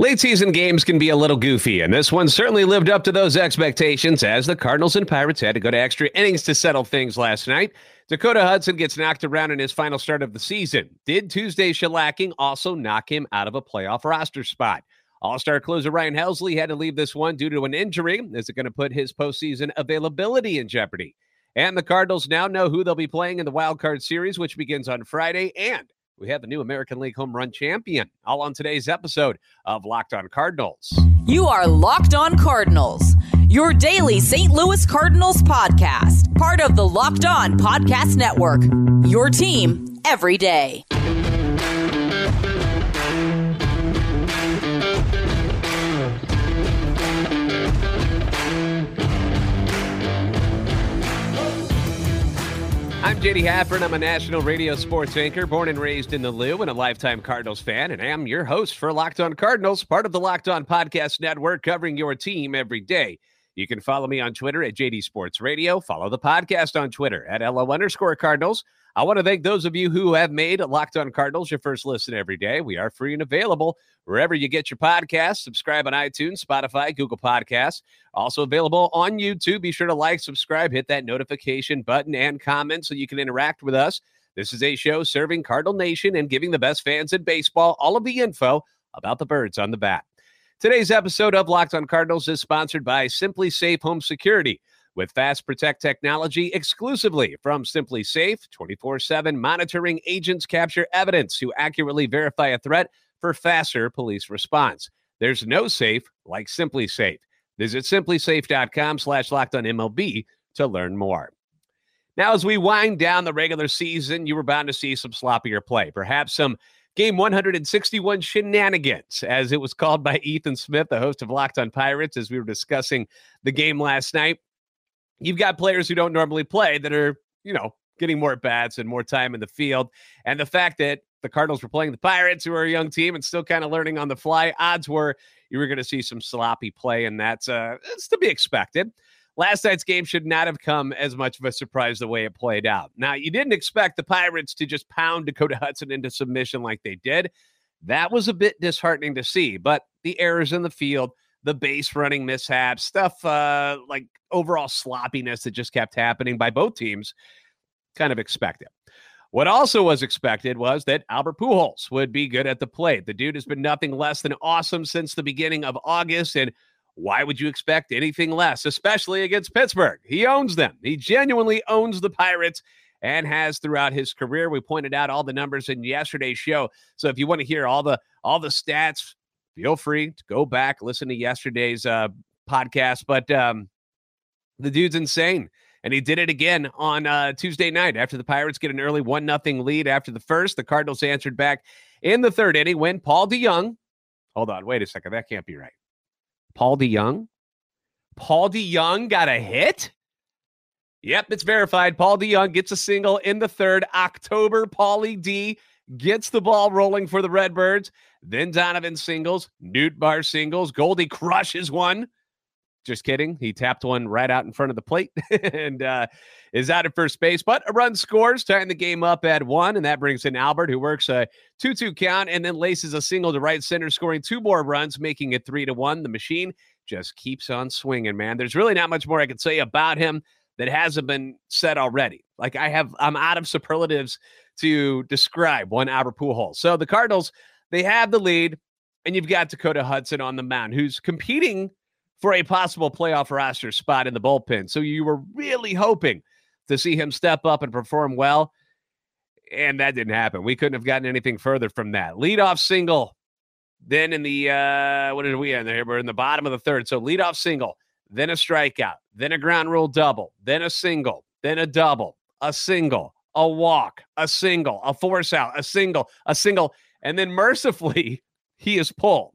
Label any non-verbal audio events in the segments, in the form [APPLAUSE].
Late season games can be a little goofy, and this one certainly lived up to those expectations as the Cardinals and Pirates had to go to extra innings to settle things last night. Dakota Hudson gets knocked around in his final start of the season. Did Tuesday's shellacking also knock him out of a playoff roster spot? All star closer Ryan Helsley had to leave this one due to an injury. Is it going to put his postseason availability in jeopardy? And the Cardinals now know who they'll be playing in the wild card series, which begins on Friday. And we have the new American League home run champion. All on today's episode of Locked On Cardinals. You are Locked On Cardinals, your daily St. Louis Cardinals podcast, part of the Locked On Podcast Network. Your team every day. I'm JD Hafford. I'm a national radio sports anchor, born and raised in the Lou, and a lifetime Cardinals fan. And I am your host for Locked On Cardinals, part of the Locked On Podcast Network, covering your team every day. You can follow me on Twitter at JD Sports Radio. Follow the podcast on Twitter at LO underscore Cardinals. I want to thank those of you who have made Locked On Cardinals your first listen every day. We are free and available wherever you get your podcasts. Subscribe on iTunes, Spotify, Google Podcasts. Also available on YouTube. Be sure to like, subscribe, hit that notification button, and comment so you can interact with us. This is a show serving Cardinal Nation and giving the best fans in baseball all of the info about the birds on the bat. Today's episode of Locked On Cardinals is sponsored by SimpliSafe Home Security with Fast Protect technology exclusively from SimpliSafe. 24 7 monitoring agents capture evidence to accurately verify a threat for faster police response. There's no safe like SimpliSafe. Visit simplisafe.com slash locked on MLB to learn more. Now, as we wind down the regular season, you were bound to see some sloppier play, perhaps some game 161 shenanigans, as it was called by Ethan Smith, the host of Locked on Pirates, as we were discussing the game last night you've got players who don't normally play that are, you know, getting more bats and more time in the field. And the fact that the Cardinals were playing the Pirates, who are a young team and still kind of learning on the fly, odds were you were going to see some sloppy play, and that's uh, it's to be expected. Last night's game should not have come as much of a surprise the way it played out. Now, you didn't expect the Pirates to just pound Dakota Hudson into submission like they did. That was a bit disheartening to see, but the errors in the field, the base running mishaps, stuff uh, like overall sloppiness that just kept happening by both teams, kind of expected. What also was expected was that Albert Pujols would be good at the plate. The dude has been nothing less than awesome since the beginning of August, and why would you expect anything less, especially against Pittsburgh? He owns them. He genuinely owns the Pirates and has throughout his career. We pointed out all the numbers in yesterday's show. So if you want to hear all the all the stats, feel free to go back listen to yesterday's uh, podcast. But um, the dude's insane. And he did it again on uh, Tuesday night after the Pirates get an early 1 0 lead after the first. The Cardinals answered back in the third inning when Paul DeJong, hold on, wait a second. That can't be right. Paul DeJong? Paul DeJong got a hit? Yep, it's verified. Paul DeJong gets a single in the third. October, Paulie D gets the ball rolling for the Redbirds. Then Donovan singles, Nootbaar singles. Goldie crushes one. Just kidding. He tapped one right out in front of the plate [LAUGHS] and uh, is out at first base. But a run scores, tying the game up at one. And that brings in Albert, who works a 2 2 count and then laces a single to right center, scoring two more runs, making it 3 to 1. The machine just keeps on swinging, man. There's really not much more I can say about him that hasn't been said already. Like I have, I'm out of superlatives to describe one Albert Pujols. So the Cardinals, they have the lead, and you've got Dakota Hudson on the mound, who's competing for a possible playoff roster spot in the bullpen. So you were really hoping to see him step up and perform well. And that didn't happen. We couldn't have gotten anything further from that. Leadoff single. Then in the uh what did we end there? We're in the bottom of the third. So leadoff single, then a strikeout, then a ground rule double, then a single, then a double, a single, a walk, a single, a force out, a single, a single, and then mercifully [LAUGHS] he is pulled.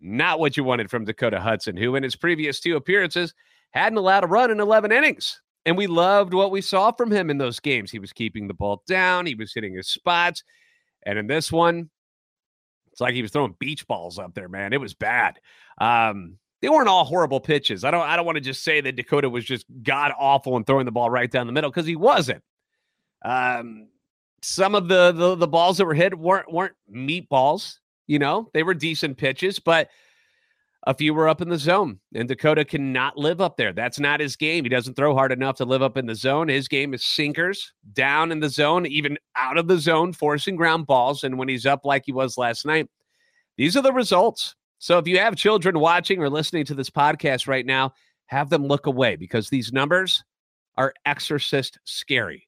Not what you wanted from Dakota Hudson, who in his previous two appearances hadn't allowed a run in 11 innings. And we loved what we saw from him in those games. He was keeping the ball down, he was hitting his spots. And in this one, it's like he was throwing beach balls up there, man. It was bad. Um, they weren't all horrible pitches. I don't I don't want to just say that Dakota was just god awful and throwing the ball right down the middle because he wasn't. Um, some of the, the the balls that were hit weren't weren't meatballs. You know, they were decent pitches, but a few were up in the zone, and Dakota cannot live up there. That's not his game. He doesn't throw hard enough to live up in the zone. His game is sinkers down in the zone, even out of the zone, forcing ground balls. And when he's up like he was last night, these are the results. So if you have children watching or listening to this podcast right now, have them look away because these numbers are exorcist scary.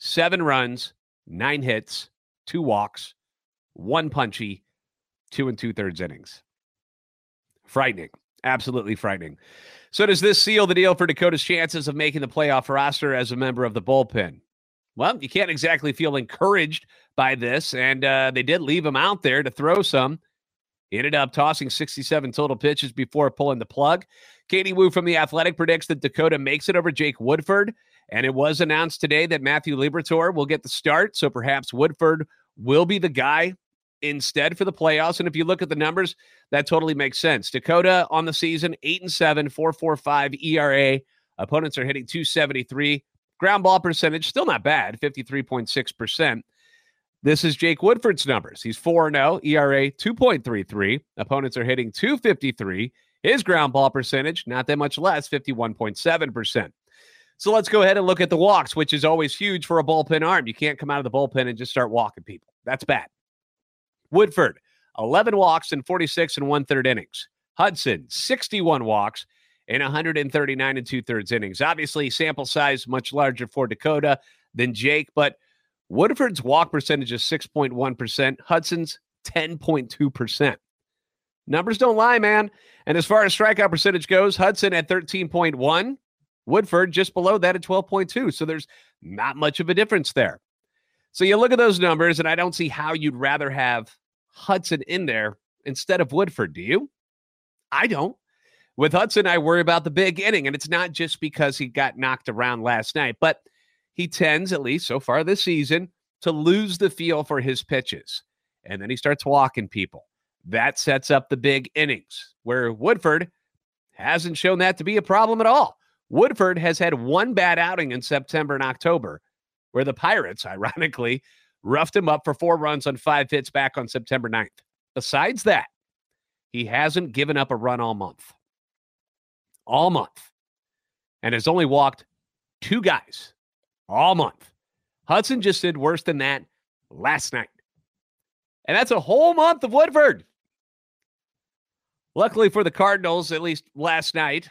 Seven runs, nine hits, two walks, one punchy, two and two thirds innings. Frightening. Absolutely frightening. So, does this seal the deal for Dakota's chances of making the playoff roster as a member of the bullpen? Well, you can't exactly feel encouraged by this. And uh, they did leave him out there to throw some. He ended up tossing 67 total pitches before pulling the plug. Katie Woo from The Athletic predicts that Dakota makes it over Jake Woodford. And it was announced today that Matthew Liberatore will get the start. So perhaps Woodford will be the guy instead for the playoffs. And if you look at the numbers, that totally makes sense. Dakota on the season, 8 and seven, four four five ERA. Opponents are hitting 273. Ground ball percentage, still not bad, 53.6%. This is Jake Woodford's numbers. He's 4 0, ERA 2.33. Opponents are hitting 253. His ground ball percentage, not that much less, 51.7%. So let's go ahead and look at the walks, which is always huge for a bullpen arm. You can't come out of the bullpen and just start walking people. That's bad. Woodford, 11 walks in 46 and one third innings. Hudson, 61 walks in 139 and two thirds innings. Obviously, sample size much larger for Dakota than Jake, but Woodford's walk percentage is 6.1%, Hudson's 10.2%. Numbers don't lie, man. And as far as strikeout percentage goes, Hudson at 13.1, Woodford just below that at 12.2. So there's not much of a difference there. So you look at those numbers, and I don't see how you'd rather have Hudson in there instead of Woodford. Do you? I don't. With Hudson, I worry about the big inning, and it's not just because he got knocked around last night, but he tends, at least so far this season, to lose the feel for his pitches. And then he starts walking people. That sets up the big innings, where Woodford hasn't shown that to be a problem at all. Woodford has had one bad outing in September and October, where the Pirates, [LAUGHS] ironically, roughed him up for four runs on five hits back on September 9th. Besides that, he hasn't given up a run all month. All month. And has only walked two guys all month. Hudson just did worse than that last night. And that's a whole month of Woodford. Luckily for the Cardinals, at least last night,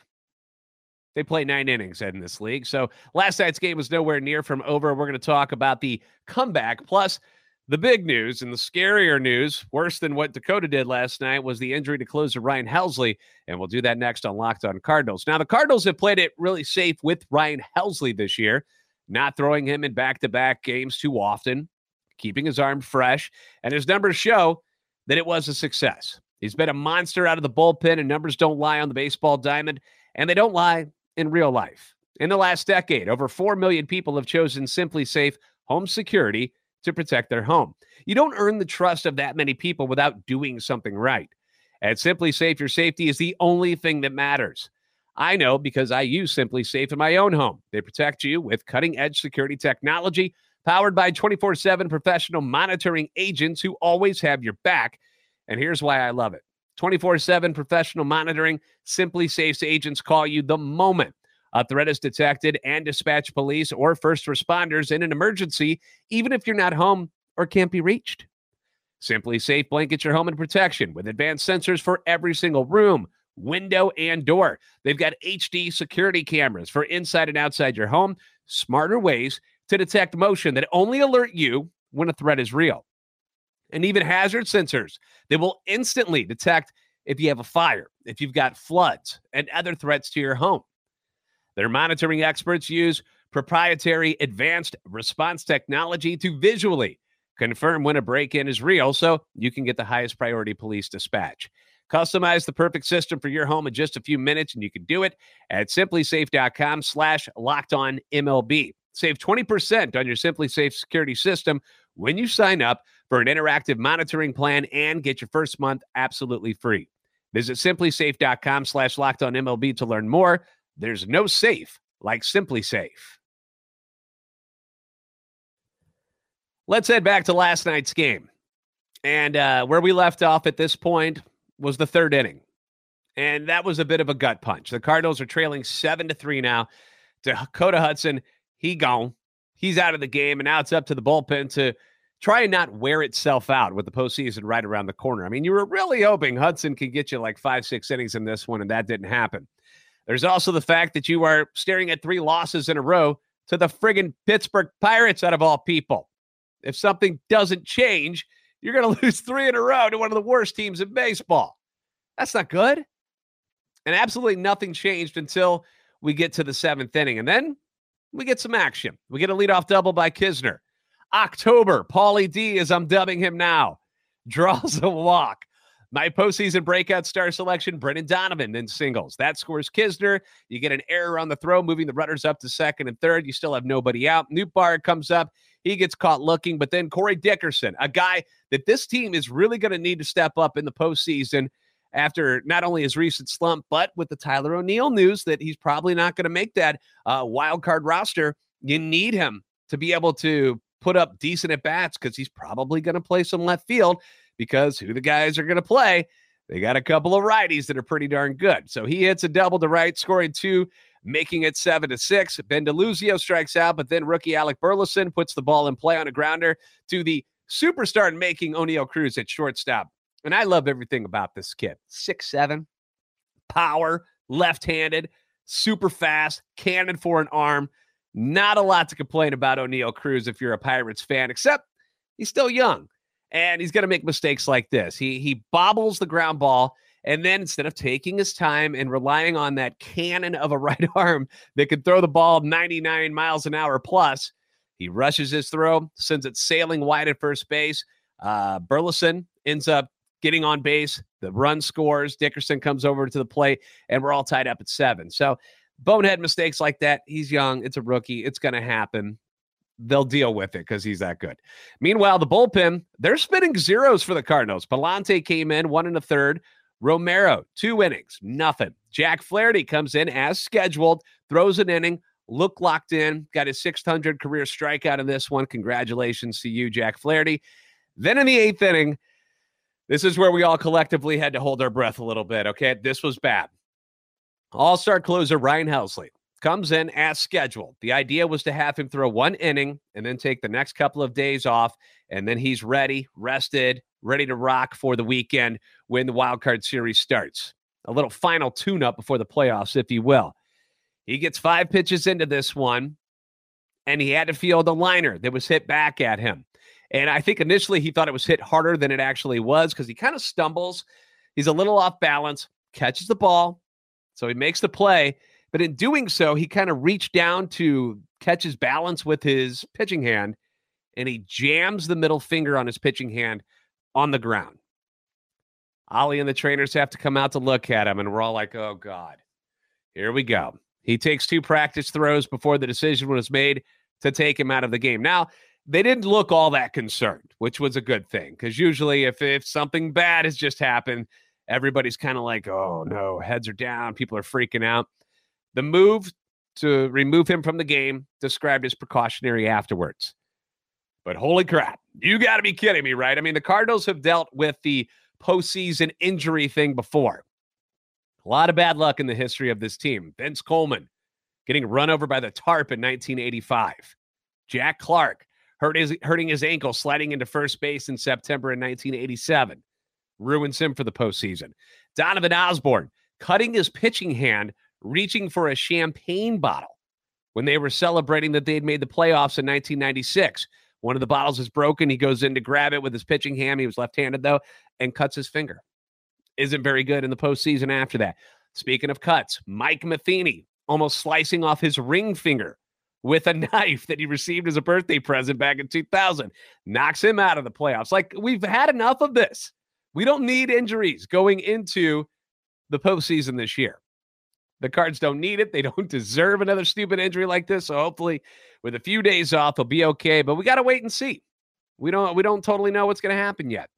they play nine innings in this league. So last night's game was nowhere near from over. We're going to talk about the comeback. Plus, the big news and the scarier news, worse than what Dakota did last night, was the injury to closer Ryan Helsley. And we'll do that next on Locked on Cardinals. Now, the Cardinals have played it really safe with Ryan Helsley this year, not throwing him in back to back games too often, keeping his arm fresh. And his numbers show that it was a success. He's been a monster out of the bullpen, and numbers don't lie on the baseball diamond, and they don't lie in real life. In the last decade, over 4 million people have chosen SimpliSafe Home Security to protect their home. You don't earn the trust of that many people without doing something right. At SimpliSafe, your safety is the only thing that matters. I know because I use SimpliSafe in my own home. They protect you with cutting edge security technology powered by 24 7 professional monitoring agents who always have your back. And here's why I love it 24 7 professional monitoring. SimpliSafe's agents call you the moment a threat is detected and dispatch police or first responders in an emergency, even if you're not home or can't be reached. SimpliSafe blankets your home in protection with advanced sensors for every single room, window, and door. They've got HD security cameras for inside and outside your home, smarter ways to detect motion that only alert you when a threat is real and even hazard sensors. They will instantly detect if you have a fire, if you've got floods, and other threats to your home. Their monitoring experts use proprietary advanced response technology to visually confirm when a break in is real so you can get the highest priority police dispatch. Customize the perfect system for your home in just a few minutes, and you can do it at simplisafe.com slash locked on MLB. Save 20% on your SimpliSafe security system when you sign up for an interactive monitoring plan and get your first month absolutely free. Visit simplisafe.com slash locked on MLB to learn more. There's no safe like SimpliSafe. Let's head back to last night's game. And uh, where we left off at this point was the third inning. And that was a bit of a gut punch. The Cardinals are trailing seven to three now. Dakota Hudson, he gone. He's out of the game. And now it's up to the bullpen to try and not wear itself out with the postseason right around the corner. I mean, you were really hoping Hudson could get you like five, six innings in this one, and that didn't happen. There's also the fact that you are staring at three losses in a row to the friggin' Pittsburgh Pirates out of all people. If something doesn't change, you're going [LAUGHS] to lose three in a row to one of the worst teams in baseball. That's not good. And absolutely nothing changed until we get to the seventh inning. And then we get some action. We get a leadoff double by Knizner. October, Paulie D, as I'm dubbing him now, draws a walk. My postseason breakout star selection, Brendan Donovan in singles. That scores Knizner. You get an error on the throw, moving the runners up to second and third. You still have nobody out. Nootbaar comes up. He gets caught looking, but then Corey Dickerson, a guy that this team is really going to need to step up in the postseason after not only his recent slump, but with the Tyler O'Neill news that he's probably not going to make that uh, wild card roster. You need him to be able to put up decent at bats because he's probably going to play some left field because who the guys are going to play? They got a couple of righties that are pretty darn good. So he hits a double to right, scoring two, making it seven to six. Ben DeLuzio strikes out, but then rookie Alec Burleson puts the ball in play on a grounder to the superstar making Oneil Cruz at shortstop. And I love everything about this kid. Six seven, power, left-handed, super fast, cannon for an arm. Not a lot to complain about Oneil Cruz if you're a Pirates fan, except he's still young and he's going to make mistakes like this. He he bobbles the ground ball, and then instead of taking his time and relying on that cannon of a [LAUGHS] right arm that could throw the ball 99 miles an hour plus, he rushes his throw, sends it sailing wide at first base. Uh, Burleson ends up getting on base. The run scores. Dickerson comes over to the plate, and we're all tied up at seven. So bonehead mistakes like that. He's young. It's a rookie. It's going to happen. They'll deal with it because he's that good. Meanwhile, the bullpen, they're spinning zeros for the Cardinals. Pallante came in, one and a third. Romero, two innings, nothing. Jack Flaherty comes in as scheduled, throws an inning, look locked in, got his 600 career strikeout in this one. Congratulations to you, Jack Flaherty. Then in the eighth inning, this is where we all collectively had to hold our breath a little bit. Okay. This was bad. All star closer Ryan Helsley comes in as scheduled. The idea was to have him throw one inning and then take the next couple of days off. And then he's ready, rested, ready to rock for the weekend when the wild card series starts. A little final tune up before the playoffs, if you will. He gets five pitches into this one, and he had to field a liner that was hit back at him. And I think initially he thought it was hit harder than it actually was because he kind of stumbles. He's a little off balance, catches the ball, so he makes the play, but in doing so, he kind of reached down to catch his balance with his pitching hand and he jams the middle finger on his pitching hand on the ground. Oli and the trainers have to come out to look at him, and we're all like, oh, God, here we go. He takes two practice throws before the decision was made to take him out of the game. Now, they didn't look all that concerned, which was a good thing because usually, if, if something bad has just happened, everybody's kind of like, oh no, heads are down, people are freaking out. The move to remove him from the game described as precautionary afterwards. But holy crap, you got to be kidding me, right? I mean, the Cardinals have dealt with the postseason injury thing before. A lot of bad luck in the history of this team. Vince Coleman getting run over by the tarp in 1985. Jack Clark hurt his, hurting his ankle sliding into first base in September in 1987 ruins him for the postseason. Donovan Osborne cutting his pitching hand, reaching for a champagne bottle when they were celebrating that they'd made the playoffs in 1996. One of the bottles is broken. He goes in to grab it with his pitching hand. He was left handed, though, and cuts his finger. Isn't very good in the postseason after that. Speaking of cuts, Mike Matheny almost slicing off his ring finger with a [LAUGHS] knife that he received as a birthday present back in 2000. Knocks him out of the playoffs. Like, we've had enough of this. We don't need injuries going into the postseason this year. The Cards don't need it. They [LAUGHS] don't deserve another stupid injury like this. So hopefully, with a few days off, they'll be okay. But we got to wait and see. We don't we don't totally know what's going to happen yet.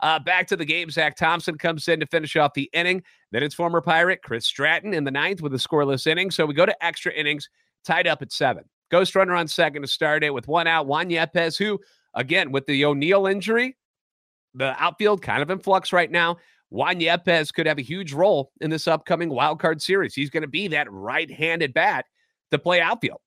Uh, back to the game. Zach Thompson comes in to finish off the inning. Then it's former Pirate Chris Stratton in the ninth with a scoreless inning. So we go to extra innings, tied up at seven. Ghost runner on second to start it with one out. Juan Yepez, who, again, with the O'Neill injury, the outfield kind of in flux right now. Juan Yepez could have a huge role in this upcoming wild card series. He's going to be that right-handed bat to play outfield.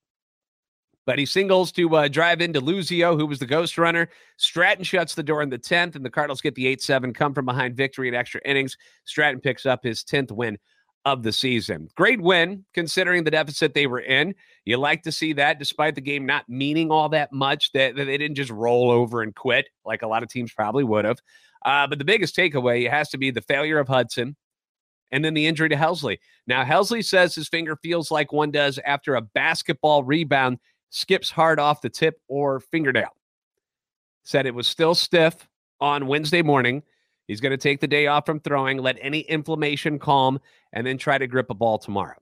But he singles to uh, drive in DeLuzio, who was the ghost runner. Stratton shuts the door in the 10th, and the Cardinals get the 8 7, come from behind victory in extra innings. Stratton picks up his 10th win of the season. Great win considering the deficit they were in. You like to see that despite the game not meaning all that much, that, that they didn't just roll over and quit like a lot of teams probably would have. Uh, but the biggest takeaway has to be the failure of Hudson and then the injury to Helsley. Now, Helsley says his finger feels like one does after a basketball rebound skips hard off the tip or fingernail. Said it was still stiff on Wednesday morning. He's going to take the day off from throwing, let any inflammation calm, and then try to grip a ball tomorrow.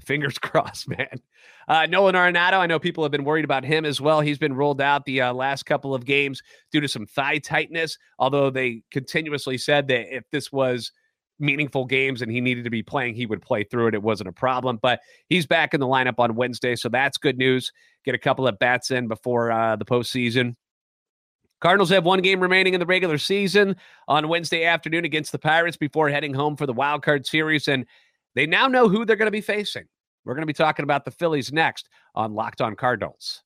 Fingers [LAUGHS] crossed, man. Uh, Nolan Arenado, I know people have been worried about him as well. He's been ruled out the uh, last couple of games due to some thigh tightness, although they continuously said that if this was meaningful games and he needed to be playing, he would play through it. It wasn't a problem, but he's back in the lineup on Wednesday, so that's good news. Get a couple of bats in before uh, the postseason. Cardinals have one game remaining in the regular season on Wednesday afternoon against the Pirates before heading home for the wild card series, and they now know who they're going to be facing. We're going to be talking about the Phillies next on Locked On Cardinals.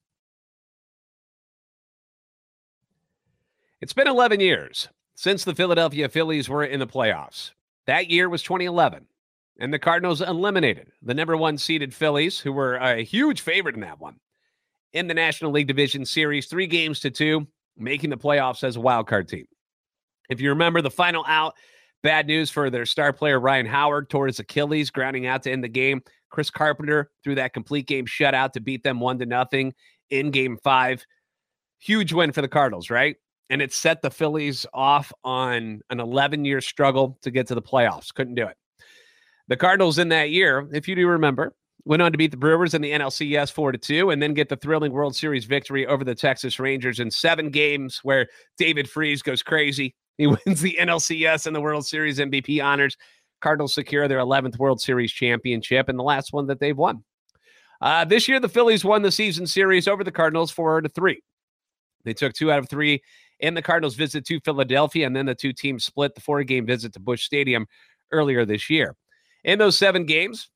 It's been 11 years since the Philadelphia Phillies were in the playoffs. That year was 2011, and the Cardinals eliminated the number one seeded Phillies, who were a huge favorite in that one, in the National League Division Series, three games to two, making the playoffs as a wild card team. If you remember the final out, bad news for their star player Ryan Howard tore his Achilles, grounding out to end the game. Chris Carpenter threw that complete game shutout to beat them one to nothing in game five. Huge win for the Cardinals, right? and it set the Phillies off on an 11 year struggle to get to the playoffs. Couldn't do it. The Cardinals in that year, if you do remember, went on to beat the Brewers in the NLCS 4 to 2 and then get the thrilling World Series victory over the Texas Rangers in 7 games where David Freese goes crazy. He [LAUGHS] wins the NLCS and the World Series MVP honors. Cardinals secure their 11th World Series championship and the last one that they've won. Uh, this year, the Phillies won the season series over the Cardinals 4 to 3. They took two out of three and the Cardinals visit to Philadelphia, and then the two teams split the four game visit to Busch Stadium earlier this year. In those seven games,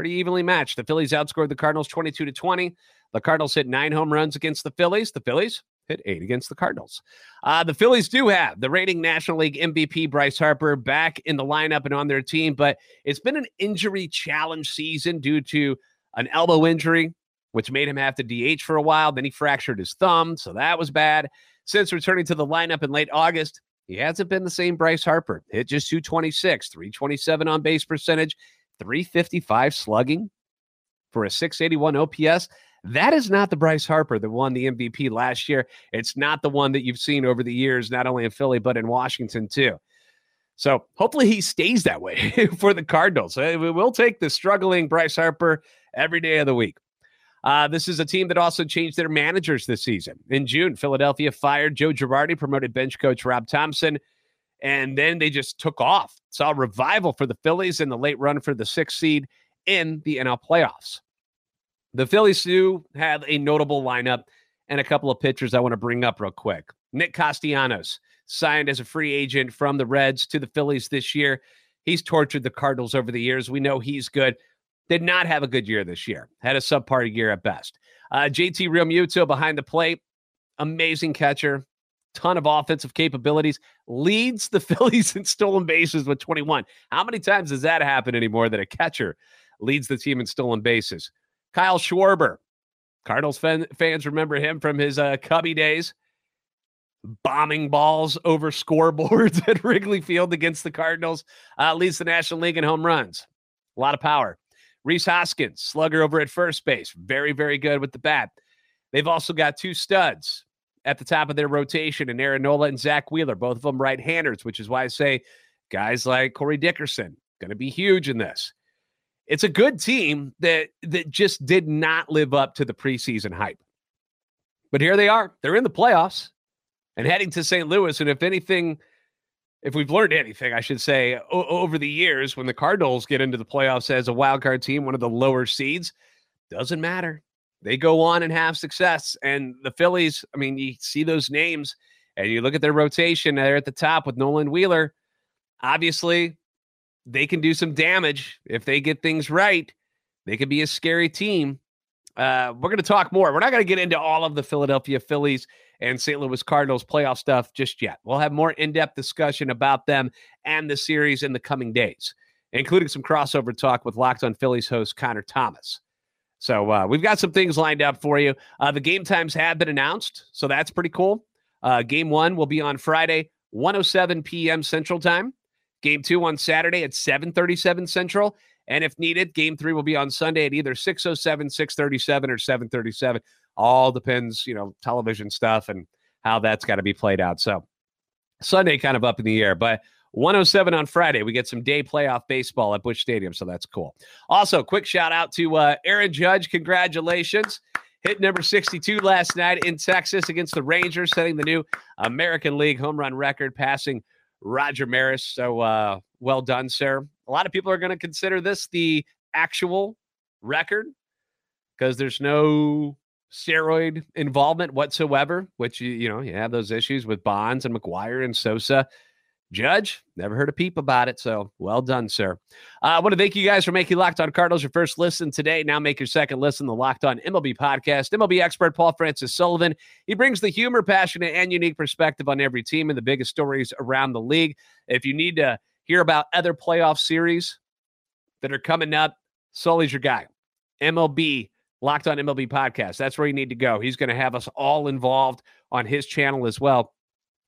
pretty evenly matched. The Phillies outscored the Cardinals 22 to 20. The Cardinals hit nine home runs against the Phillies. The Phillies hit eight against the Cardinals. Uh, the Phillies do have the reigning National League MVP Bryce Harper back in the lineup and on their team, but it's been an injury challenge season due to an elbow injury, which made him have to DH for a while. Then he fractured his thumb, so that was bad. Since returning to the lineup in late August, he hasn't been the same Bryce Harper. Hit just 226, 327 on base percentage, 355 slugging for a 681 OPS. That is not the Bryce Harper that won the MVP last year. It's not the one that you've seen over the years, not only in Philly, but in Washington too. So hopefully he stays that way [LAUGHS] for the Cardinals. We will take the struggling Bryce Harper every day of the week. Uh, this is a team that also changed their managers this season. In June, Philadelphia fired Joe Girardi, promoted bench coach Rob Thomson, and then they just took off. Saw revival for the Phillies in the late run for the sixth seed in the NL playoffs. The Phillies do have a notable lineup and a couple of pitchers I want to bring up real quick. Nick Castellanos signed as a free agent from the Reds to the Phillies this year. He's tortured the Cardinals over the years. We know he's good did not have a good year this year. Had a subpar year at best. Uh, JT Realmuto behind the plate, amazing catcher, ton of offensive capabilities, leads the [LAUGHS] Phillies in stolen bases with 21. How many times does that happen anymore that a catcher leads the team in stolen bases? Kyle Schwarber, Cardinals fan, fans remember him from his uh, Cubby days, bombing balls over [LAUGHS] scoreboards at Wrigley Field against the Cardinals, uh, leads the National League in home runs. A lot of power. Rhys Hoskins, slugger over at first base, very, very good with the bat. They've also got two studs at the top of their rotation, and Aaron Nola and Zack Wheeler, both of them right-handers, which is why I say guys like Corey Dickerson going to be huge in this. It's a good team that that just did not live up to the preseason hype. But here they are. They're in the playoffs and heading to St. Louis. And if anything if we've learned anything, I should say, o- over the years, when the Cardinals get into the playoffs as a wild card team, one of the lower seeds, doesn't matter. They go on and have success. And the Phillies, I mean, you see those names And you look at their rotation there at the top with Nolan Wheeler. Obviously, they can do some damage if they get things right. They could be a scary team. Uh, we're going to talk more. We're not going to get into all of the Philadelphia Phillies and St. Louis Cardinals playoff stuff just yet. We'll have more in depth discussion about them and the series in the coming days, including some crossover talk with Locked on Phillies host Connor Thomas. So uh, we've got some things lined up for you. Uh, the game times have been announced, so that's pretty cool. Uh, game one will be on Friday, 107 p.m. Central Time. Game two on Saturday at 7:37 Central, and if needed, game three will be on Sunday at either 6:07, 6:37, or 7:37. All depends, you know, television stuff and how that's got to be played out. So Sunday kind of up in the air, but 107 on Friday. We get some day playoff baseball at Busch Stadium, so that's cool. Also, quick shout out to uh, Aaron Judge. Congratulations. Hit number 62 last night in Texas against the Rangers, setting the new American League home run record, passing Roger Maris. So uh, well done, sir. A lot of people are going to consider this the actual record because there's no steroid involvement whatsoever, which you know, you have those issues with Bonds and McGwire and Sosa. Judge, never heard a peep about it. So well done, sir. Uh, I want to thank you guys for making Locked On Cardinals your first listen today. Now make your second listen, the Locked On MLB podcast. MLB expert Paul Francis Sullivan. He brings the humor, passionate, and unique perspective on every team and the biggest stories around the league. If you need to hear about other playoff series that are coming up, Sully's your guy. MLB Locked On MLB podcast. That's where you need to go. He's going to have us all involved on his channel as well.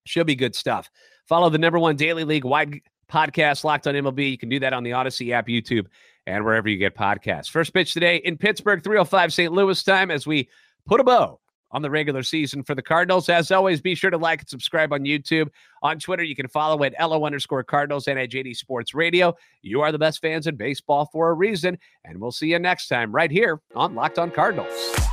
Should be good stuff. Follow the number one daily league wide podcast, Locked on MLB. You can do that on the Odyssey app, YouTube, and wherever you get podcasts. First pitch today in Pittsburgh, 305 St. Louis time as we put a bow on the regular season for the Cardinals. As always, be sure to like and subscribe on YouTube. On Twitter, you can follow at LO underscore Cardinals and at JD Sports Radio. You are the best fans in baseball for a reason. And we'll see you next time right here on Locked on Cardinals.